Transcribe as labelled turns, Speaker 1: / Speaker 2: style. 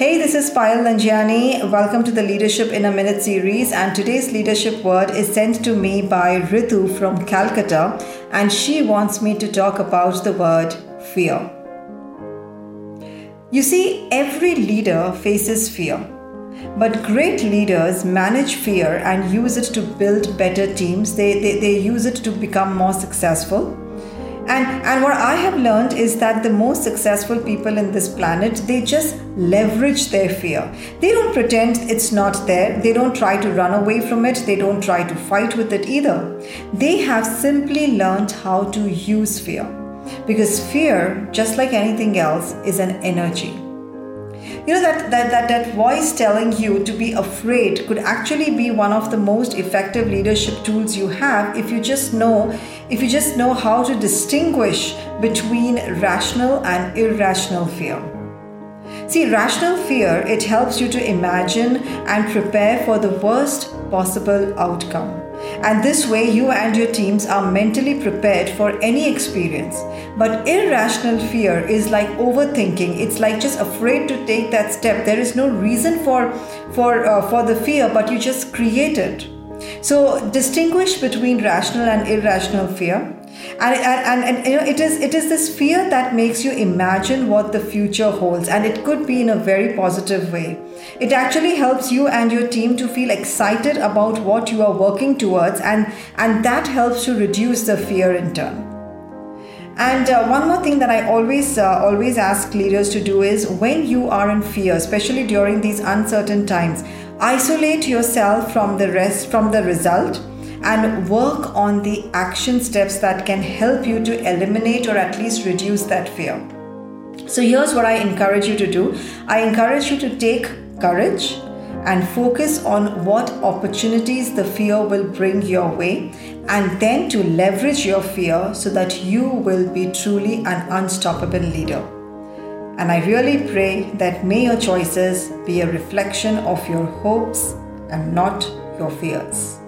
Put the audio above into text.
Speaker 1: Hey, this is Payal Nanjiani. Welcome to the Leadership in a Minute series. And today's leadership word is sent to me by Ritu from Calcutta. And she wants me to talk about the word fear. You see, every leader faces fear. But great leaders manage fear and use it to build better teams. They, they, they use it to become more successful. And, and what I have learned is that the most successful people in this planet, they just leverage their fear. They don't pretend it's not there. They don't try to run away from it. They don't try to fight with it either. They have simply learned how to use fear. Because fear, just like anything else, is an energy you know that, that that that voice telling you to be afraid could actually be one of the most effective leadership tools you have if you just know if you just know how to distinguish between rational and irrational fear. See rational fear it helps you to imagine and prepare for the worst possible outcome and this way, you and your teams are mentally prepared for any experience. But irrational fear is like overthinking. It's like just afraid to take that step. There is no reason for for uh, for the fear, but you just create it. So distinguish between rational and irrational fear and, and, and, you know it is it is this fear that makes you imagine what the future holds. And it could be in a very positive way. It actually helps you and your team to feel excited about what you are working towards. And and that helps to reduce the fear in turn. And uh, one more thing that I always uh, always ask leaders to do is when you are in fear, especially during these uncertain times, isolate yourself from the rest from the result and work on the action steps that can help you to eliminate or at least reduce that fear. So, here's what I encourage you to do I encourage you to take courage and focus on what opportunities the fear will bring your way, and then to leverage your fear so that you will be truly an unstoppable leader. And I really pray that may your choices be a reflection of your hopes and not your fears.